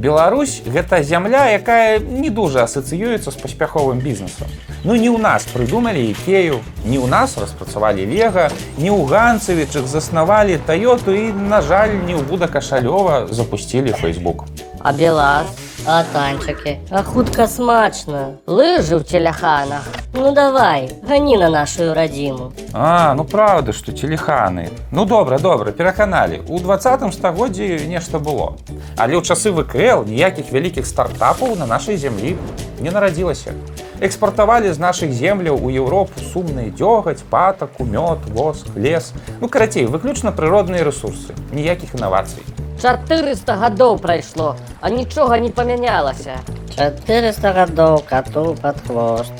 Беларусь гэта зямля, якая не дужа асацыюецца з паспяховым бізнесам. Ну не ў нас прыдумалі ікею, не ў нас распрацавалі Вега, не ў ганцавічах заснавалі таёту і, на жаль, не ў буда кашалёва запусцілі Facebook. А белаз, а танчыкі, а хутка смачна. Лыжы ў целяханах. Ну давай, гані на нашу радзіму. А, ну правда, што телеханы. Ну добра, добра, пераканалі. У двадцатым стагоддзі нешта было. Але ў часы ВКЛ ніякіх вялікіх стартапаў на нашай зямлі не нарадзілася. Экспартавалі з нашых земляў у Еўропу сумны дзёгаць, патаку, мёд, воск, лес. Ну карацей, выключна прыродныя рэсурсы, ніякіх інавацый. 400 гадоў прайшло, а нічога не памянялася. 400 гадоў кату пад хвост.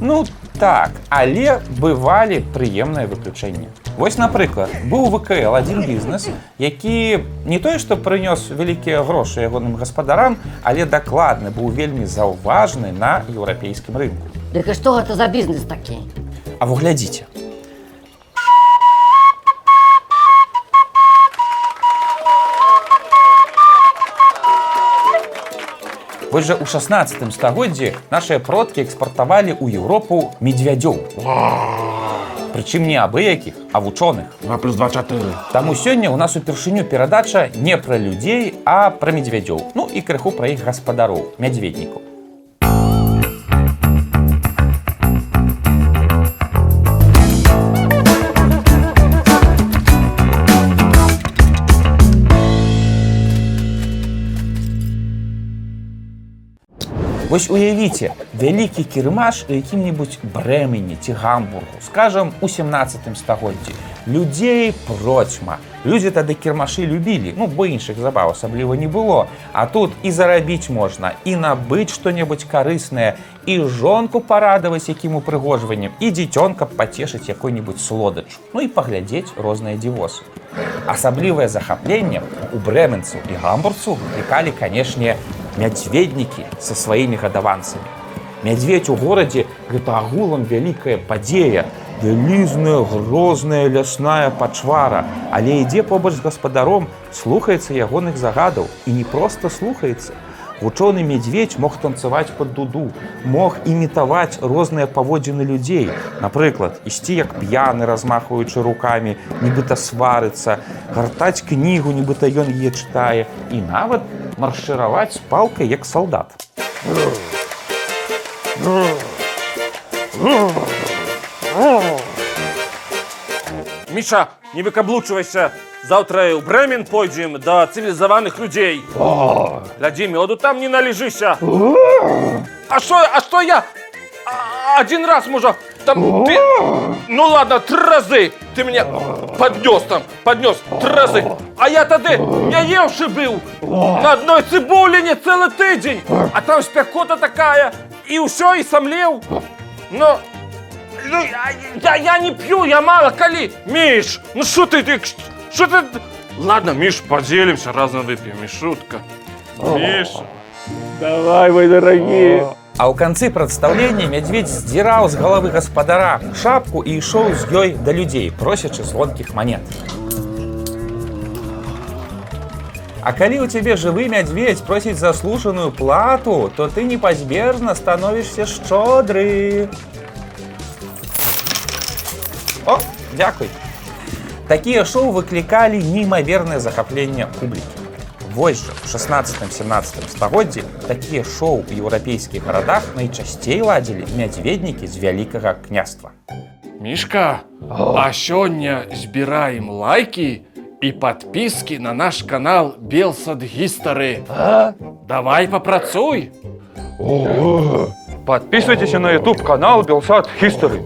Ну так, але бывалі прыемныя выключэнні. Вось, напрыклад, быў ВКЛ адзін бізнес, які не тое, што прынёс вялікія грошы ягоным гаспадарам, але дакладны быў вельмі заўважны на еўрапейскім рынку. Дык і што гэта за бізнес такі? А вы глядзіце. Вось жа ў 16 стагоддзі нашыя продкі экспартавалі ў Еўропу медвядзёў. Прычым не абыякіх, а вучоных. 2 плюс 2 4. Таму сёння ў нас упершыню перадача не пра людзей, а пра медвядзёў. Ну і крыху пра іх гаспадароў, мядзведнікаў. Вось уявіце, вялікі кірмаш у якім-небудзь брэмені ці гамбургу, скажам, у 17 стагоддзі. Людзей процьма. Людзі тады кірмашы любілі, ну бо іншых забаў асабліва не было. А тут і зарабіць можна, і набыць што-небудзь карыснае, і жонку парадаваць якім упрыгожваннем, і дзіцёнка пацешыць якой-небудзь слодач, ну і паглядзець розныя дзівосы. Асаблівае захапленне у брэмэнцаў і гамбурцу выклікалі, канешне, мядзведнікі са сваімі гадаванцамі. Мядзведь у горадзе гэта агулам вялікая падзея, вялізная грозная лясная пачвара, але ідзе побач з гаспадаром, слухаецца ягоных загадаў і не проста слухаецца. Вучоны медведь мог танцаваць под дуду, мог імітаваць розныя паводзіны людзей. Напрыклад, ісці як п'яны, размахваючы рукамі, нібыта сварыцца, гартаць кнігу, нібыта ён яе чытае і нават маршыраваць з палкай як салдат. Міша, не выкаблучвайся. Заўтра ў Брэмін пойдзем да цывілізаваных людзей. Глядзі, мёду там не належыся. А што, а што я? А, Адзін раз, можа, там ты... Ну ладно, тры разы ты мне поднёс там, поднёс тры разы. А я тады не еўшы быў. На адной цыбуліне цэлы тыдзень. А там спякота такая. І ўсё, і самлеў. Но Ну, я, я, я не пью, я мало коли. Миш, ну что ты, ты, что ты? Ладно, Миш, поделимся, разом выпьем, Мишутка. Миша. Давай, мои дорогие. А ў канцы прадстаўлення мядзведь здзіраў з галавы гаспадара шапку і ішоў з ёй да людзей, просячы звонкіх манет. А калі ў цябе жывы мядзведь просіць заслужаную плату, то ты непазбежна становішся шчодры. О, дзякуй. Такія шоу выклікалі неймавернае захапленне публікі. Вось жа, у 16-17 стагоддзі такія шоу у еўрапейскіх гарадах найчасцей ладзілі мядзведнікі з вялікага княства. Мишка, а сёння збіраем лайки і подписки на наш канал Белсад History. Давай попрацуй. Подписывайтесь на YouTube канал Белсат History.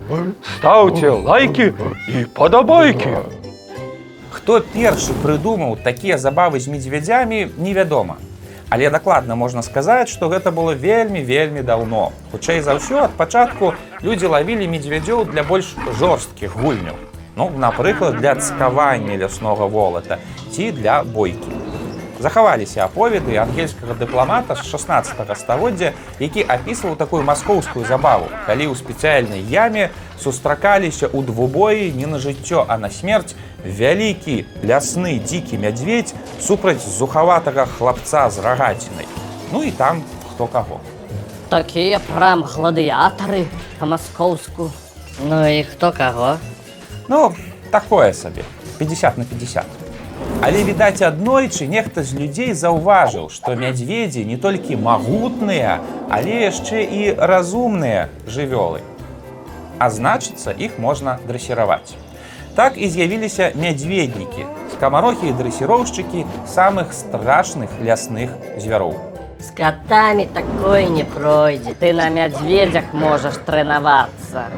Ставьте лайки и подобайки. Хто першы прыдумаў такія забавы з медзвядзямі, невядома. Але дакладна можна сказаць, што гэта было вельмі вельмі даўно. Хутчэй за ўсё ад пачатку людзі лавілі медзвядзёў для больш жорсткіх гульняў. Ну, напрыклад, для цкавання ляснога волата ці для бойкі. Захаваліся аповеды ангельскага дыпламата з 16 стагоддзя, які апісваў такую маскоўскую забаву, калі ў спецыяльнай яме сустракаліся ў двубоі не на жыццё, а на смерць вялікі лясны дзікі мядзведь супраць зухаватага хлапца з рагацінай. Ну і там хто каго. Такія прям гладыятары па маскоўску. Ну і хто каго? Ну, такое сабе 50 на 50. Але відаць аднойчы нехта з людзей заўважыў, што мядзведзі не толькі магутныя, але яшчэ і разумныя жывёлы. А значыцца, іх можна дрэсіраваць. Так і з'явіліся мядзведнікі, скамарохі і дрэсіроўшчыкі самых страшных лясных звяроў. З катамі такое не пройдзе. Ты на мядзведзях можаш трэнавацца.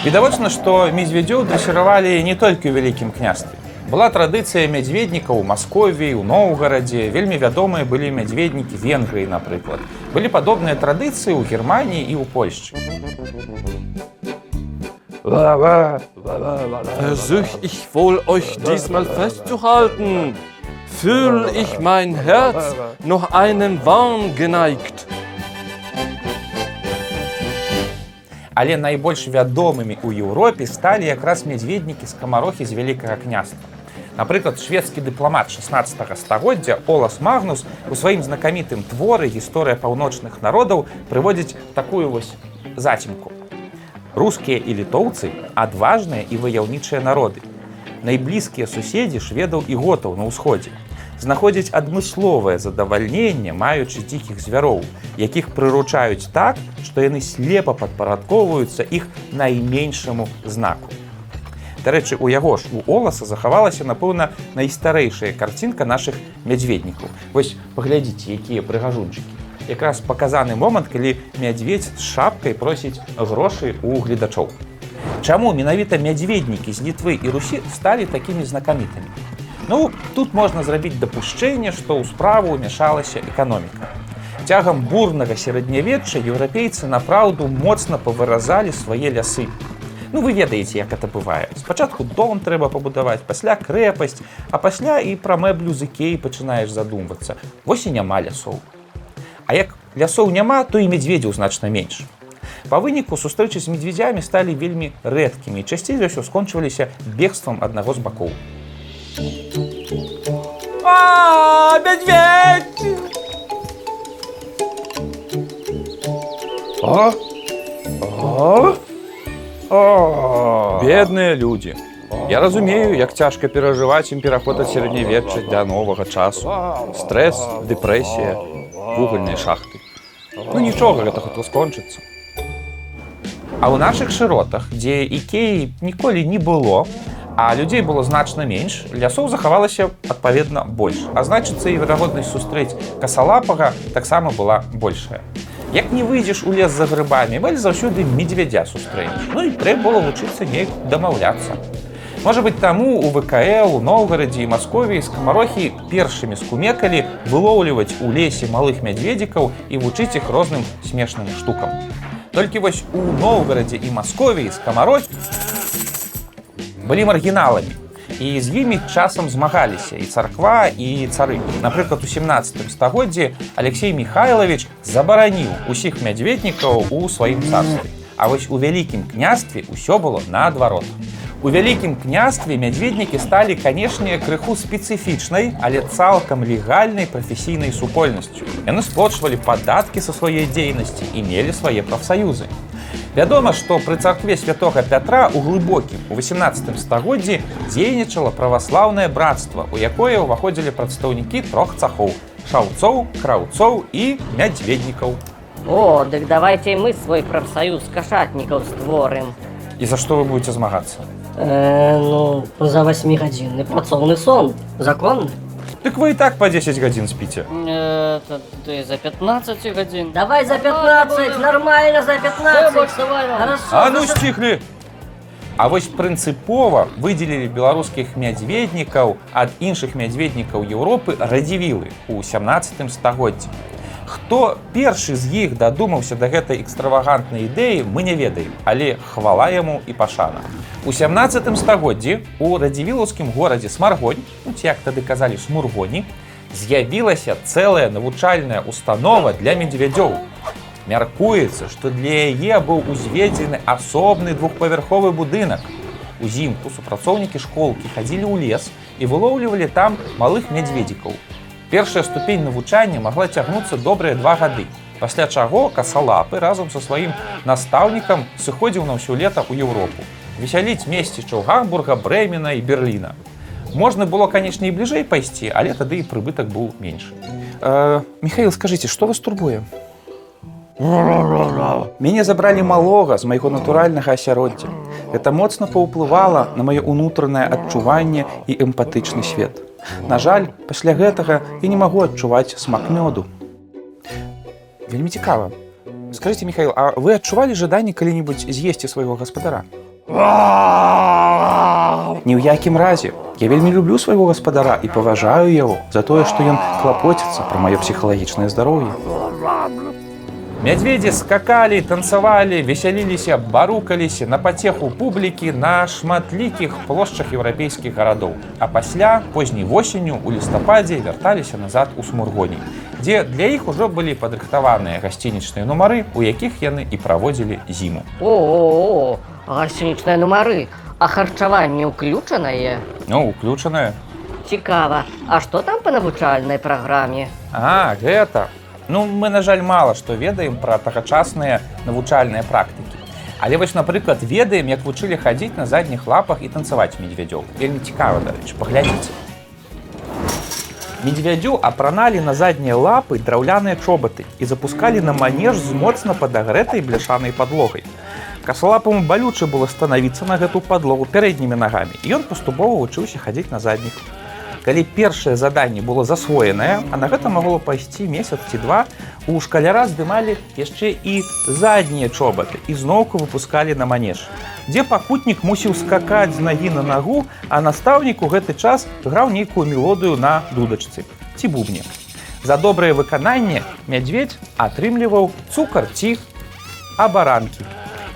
Відавочна, што медзвядзёў дрэсіравалі не толькі ў вялікім княстве. Была традыцыя мядзведнікаў у Маскові, у Ноўгарадзе, вельмі вядомыя былі мядзведнікі Венгрыі, напрыклад. Былі падобныя традыцыі ў Геррманіі і ў Польшчы. Versuch ich wohl euch diesmal festzuhalten. Fühl ich mein Herz noch einem Wahn geneigt. Але найбольш вядомымі ў Еўропе сталі якраз мядзведнікі скамарохі з вялікага княства. Напрыклад, шведскі дыпламат 16 стагоддзя Олас Магнус у сваім знакамітым творы гісторыя паўночных народаў прыводзіць такую вось зацімку. Рускія і літоўцы адважныя і ваяўнічыя народы. Найблізкія суседзі шведаў і готаў на ўсходзе знаходзяць адмысловае задавальненне, маючы дзікіх звяроў, якіх прыручаюць так, што яны слепа падпарадкоўваюцца іх найменшаму знаку. Дарэчы, у яго ж у Оласа захавалася, напэўна, найстарэйшая карцінка нашых мядзведнікаў. Вось паглядзіце, якія прыгажунчыкі. Якраз паказаны момант, калі мядзведь з шапкай просіць грошы ў гледачоў. Чаму менавіта мядзведнікі з літвы і русі сталі такімі знакамітамі? Ну, тут можна зрабіць дапушчэнне, што ў справу ўмяшалася эканоміка. Цягам бурнага сярэднявечча еўрапейцы напраўду моцна павыразалі свае лясы. Ну вы ведаеце, як это бывае. Спачатку дом трэба пабудаваць, пасля крэпасць, а пасля і пра мэблю з ікеі пачынаеш задумвацца. Вось і няма лясоў. А як лясоў няма, то і медведзяў значна менш. Па выніку сустрэчы з медведзямі сталі вельмі рэдкімі і часцей за ўсё скончваліся бегствам аднаго з бакоў. А, медведь! А? А? А? Бедныя людзі. Я разумею, як цяжка перажываць ім пераход ад сярэднявечча да новага часу. Стрэс, дэпрэсія, вугальныя шахты. Ну нічога гэта хутка скончыцца. А ў нашых шыротах, дзе ікеі ніколі не было, а людзей было значна менш, лясоў захавалася адпаведна больш. А значыцца і верагоднасць сустрэць касалапага таксама была большая. Як не выйдзеш у лес за грыбамі, валь заўсёды медвядзя сустрэнеш. Ну і трэба было вучыцца неяк дамаўляцца. Можа быць таму у ВКЛ, у Ноўгарадзе і Маскові скамарохі першымі скумекалі вылоўліваць у лесе малых мядзведзікаў і вучыць іх розным смешным штукам. Толькі вось у Ноўгарадзе і Маскові скамарохі былі маргіналамі і з імі часам змагаліся і царква і цары. Напрыклад, у 17 стагоддзі Алексей Михайлович забараніў усіх мядзведнікаў у сваім царстве. А вось у вялікім княстве ўсё было наадварот. У вялікім княстве мядзведнікі сталі, канешне, крыху спецыфічнай, але цалкам легальнай прафесійнай супольнасцю. Яны сплочвалі падаткі са сваёй дзейнасці і мелі свае прафсаюзы. Вядома, што пры царкве святога Пятра ў глыбокім у 18 стагоддзі дзейнічала праваслаўнае брацтва, у якое ўваходзілі прадстаўнікі трох цахоў шаўцоў, краўцоў і мядзведнікаў. О, дык давайте мы свой прафсаюз кашатнікаў створым. І за што вы будете змагацца? Э, ну, за восьмигодинный працоўны сон. Законны? Дык вы і так па 10 гадзін спіце. Э, ты за 15 гадзін. Давай за 15, нормально за 15. давай, Хорошо. А ну сціхлі! А вось прынцыпова выдзелілі беларускіх мядзведнікаў ад іншых мядзведнікаў Еўропы радзівілы ў 17 стагоддзі. Хто першы з іх дадумаўся да гэтай экстравагантнай ідэі, мы не ведаем, але хвала яму і пашана. У 17 стагоддзі у радзівілаўскім горадзе Смаргонь, ну, ці як тады казалі смургоні, з'явілася цэлая навучальная установа для медвядзёў. Мяркуецца, што для яе быў узведзены асобны двухпавярховы будынак. Узімку супрацоўнікі школкі хадзілі ў лес і вылоўлівалі там малых мядзведзікаў. Першая ступень навучання магла цягнуцца добрыя два гады. Пасля чаго касалапы разам са сваім настаўнікам сыходзіў на ўсё лета ў Еўропу. Весяліць месцічаў Гамбурга, Брэмена і Берліна. Можна было, канешне, і бліжэй пайсці, але тады і прыбытак быў меншы. Э, Михаил, скажите, што вас турбуе? Мяне забралі малога з майго натуральнага асяроддзя. Гэта моцна паўплывала на маё унутранае адчуванне і эмпатычны свет. На жаль, пасля гэтага я не магу адчуваць смак мёду. Вельмі цікава. Скажите, Михаил, а вы адчувалі жаданне калі-небудзь з'есці свайго гаспадара? Ні ў якім разе. Я вельмі люблю свайго гаспадара і паважаю яго за тое, што ён клапоціцца пра маё псіхалагічнае здароўе. Мядзведзі скакалі, танцавалі, весяліліся, барукаліся на пацеху публікі на шматлікіх плошчах еўрапейскіх гарадоў. А пасля позняй восенню у лістападзе вярталіся назад у смургоні, дзе для іх ужо былі падрыхтаваныя гасцінічныя нумары, у якіх яны і праводзілі зіму. О, гасцінічныя нумары, а харчаванне ўключанае. Ну, уключанае. Цікава, а што там па навучальнай праграме? А, гэта. Ну, мы, на жаль, мала што ведаем пра тагачасныя навучальныя практыкі. Але вось, напрыклад, ведаем, як вучылі хадзіць на задніх лапах і танцаваць медвядзёў. Вельмі цікава, дарэчы, паглядзіце. Медвядзю апраналі на заднія лапы драўляныя чобаты і запускалі на манеж з моцна падагрэтай бляшанай падлогай. Касалапаму балюча было станавіцца на гэту падлогу пярэднімі нагамі, і ён паступова вучыўся хадзіць на задніх. Калі першае заданне было засвоенае, а на гэта магло пайсці месяц ці два, у шкаляра здымалі яшчэ і заднія чобаты і зноўку выпускалі на манеж. Дзе пакутнік мусіў скакаць з нагі на нагу, а настаўнік у гэты час граў нейкую мелодыю на дудачцы ці бубне. За добрае выкананне мядзведь атрымліваў цукар ці абаранкі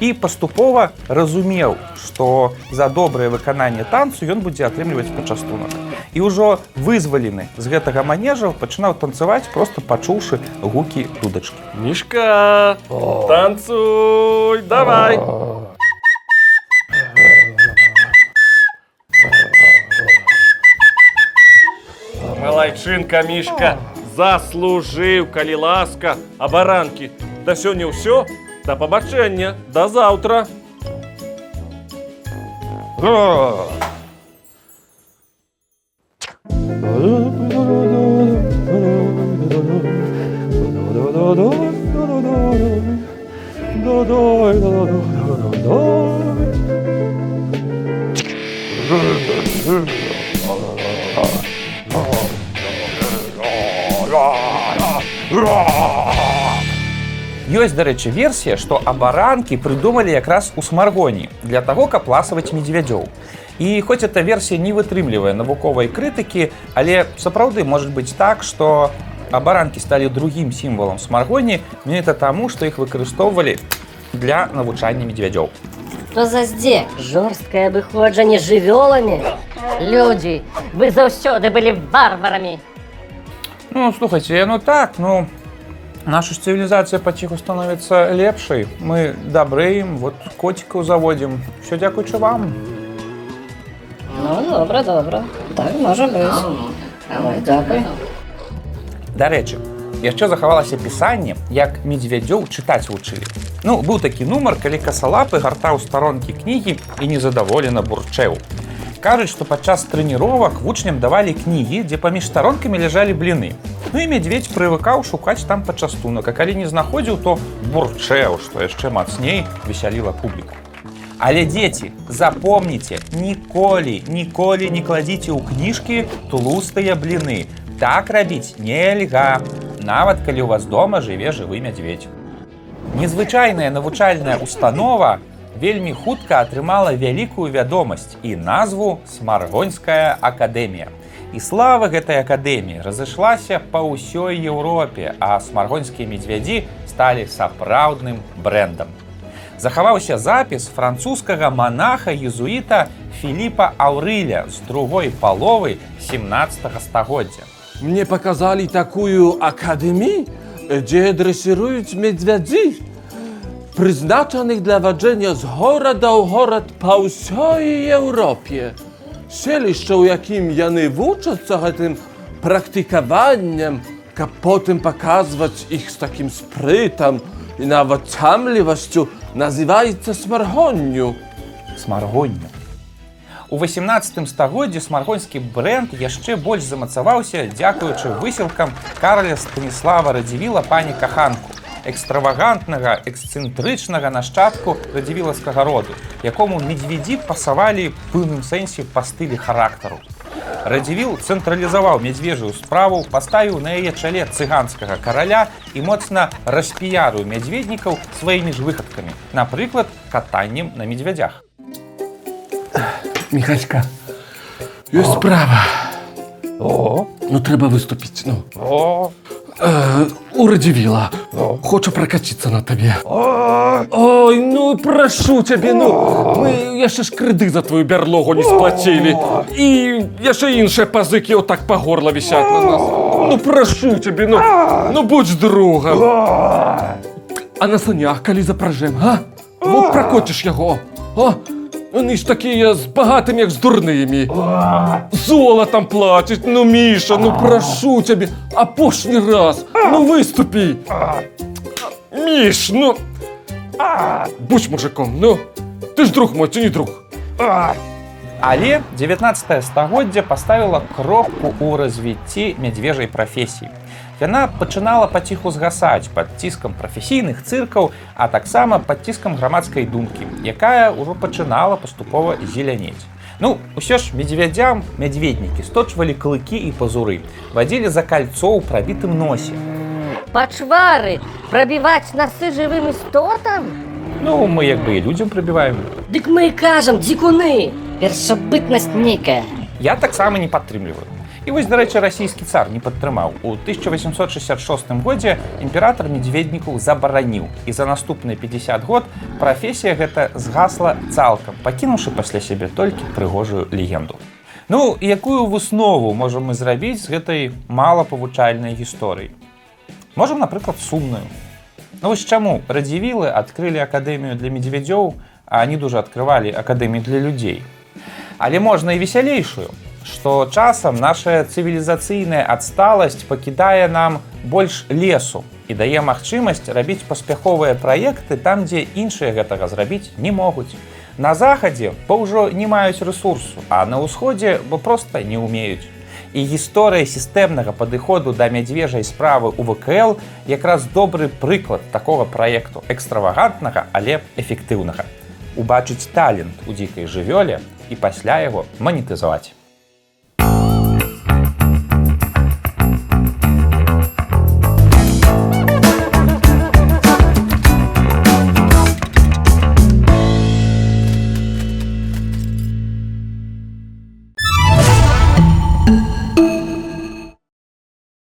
і паступова разумеў, што за добрае выкананне танцу ён будзе атрымліваць пачастунак. І ўжо вызвалены з гэтага манежа пачынаў танцаваць, проста пачуўшы гукі дудачкі. Мишка, танцуй, давай. Малайчынка, Мишка, заслужыў, калі ласка, а баранкі. Да сёння ўсё, да пабачэння, да заўтра. Ёсць, дарэчы, версія, што абаранкі прыдумалі якраз у смаргоні для таго, каб ласаваць медвядзёў. І хоць эта версія не вытрымлівае навуковай крытыкі, але сапраўды можа быць так, што абаранкі сталі другім сімвалам смаргоні менавіта таму, што іх выкарыстоўвалі для навучання медвядзёў. Што за здзек? Жорсткае абыходжанне жывёламі? Людзі, вы заўсёды былі варварамі. Ну, слухайте, ну так, ну, наша ж цивілізація паціху становіцца лепшай. Мы дабрэем, вот коцікаў заводзім. Все дзякуючы вам. Ну, добра, добра. Так можа быць. Ой, дзякуй. Дарэчы, яшчэ захавалася пісанне, як медвядзёў чытаць вучылі. Ну, быў такі нумар, калі касалапы гартаў старонкі кнігі і незадаволена бурчэў. Кажуць, што падчас трэніровак вучням давалі кнігі, дзе паміж старонкамі ляжалі бліны. Ну і мядзведь прывыкаў шукаць там пачастунак, а калі не знаходзіў, то бурчэў, што яшчэ мацней весяліла публіку. Але дзеці, запомніце, ніколі, ніколі не кладзіце ў кніжкі тлустыя бліны. Так рабіць нельга, нават калі ў вас дома жыве жывы мядзведь. Незвычайная навучальная установа вельмі хутка атрымала вялікую вядомасць і назву смаргоньская акадэмія. І слава гэтай акадэміі разышлася па ўсёй Еўропе, а смаргоньскія медвядзі сталі сапраўдным брэндам. Захаваўся запіс французскага манаха езуіта Філіпа Аўрыля з другой паловы 17 стагоддзя. Мне показали такую академию. gdzie dresują medwiedzi, przeznaczonych dla wodzenia z góra do góra po całej Europie. Seliszcze, u jakim jany włóczą tym praktykowaniem, a potem pokazywać ich z takim sprytem i nawet camliwością, nazywaється смаргонню. смаргонню. У 18 стагоддзі смаргонскі бренд яшчэ больш замацаваўся дзякуючы высілкам Карля Станіслава Радзівіла пані каханку экстравагантнага эксцэнтрычнага нашчадку радзівілаўскага роду, якому медведзі пасавалі ў пэўным сэнсе па стылі характару. Радзівіл цэнтралізаваў мядзвежую справу, паставіў на яе чале цыганскага караля і моцна распіярыў мядзведнікаў сваімі ж выхадкамі, напрыклад, катаннем на медвядях. Міхачка, є справа. О, Ну, треба виступити. Ну. о, Е, у Радивила. Хочу прокатиться на тебе. Ой, ну прошу тебе, ну. Ми яшчэ ж кредит за твою берлогу не сплатили. І яшчэ іншыя пазыкі отак по горло висять на нас. Ну прошу тебе, ну. Ну будь другом. А на санях калі запражем, а? Ну прокотиш його. О, вони ж такі з багатими, як з дурними. Золотом платять, ну Міша, ну прошу тебе, опошній раз, ну виступи. Міш, ну. Будь мужиком, ну. Ти ж друг мой, чи не друг? Але 19 стагоддзя паставіла кропку ў развіцці мядзвежай прафесіі. Яна пачынала паціху згасаць пад ціскам прафесійных цыркаў, а таксама пад ціскам грамадскай думкі, якая ўжо пачынала паступова зелянець. Ну, усё ж медвядзям мядзведнікі сточвалі клыкі і пазуры, вадзілі за кальцо ў прабітым носе. Пачвары прабіваць насы жывым істотам? Ну, мы як бы і людзям прабіваем. Дык мы і кажам, дзікуны, першабытнасць нейкая. Я таксама не падтрымліваю. І вось, дарэчы, расійскі цар не падтрымаў. У 1866 годзе імператор медведнікаў забараніў. І за наступныя 50 год прафесія гэта згасла цалкам, пакінуўшы пасля сябе толькі прыгожую легенду. Ну, якую выснову можам мы зрабіць з гэтай малапавучальнай гісторыі? Можам, напрыклад, сумную. Ну вось чаму радзівілы адкрылі акадэмію для медвядзёў, а не дужа адкрывалі акадэмію для людзей. Але можна і весялейшую, што часам наша цывілізацыйная адсталасць пакідае нам больш лесу і дае магчымасць рабіць паспяховыя праекты там, дзе іншыя гэтага зрабіць не могуць. На захадзе бо ўжо не маюць рэсурсу, а на ўсходзе бо проста не ўмеюць. І гісторыя сістэмнага падыходу да мядзвежай справы ў ВКЛ якраз добры прыклад такога праекту экстравагантнага, але эфектыўнага. Убачыць талент у дзікай жывёле і пасля яго манетызаваць.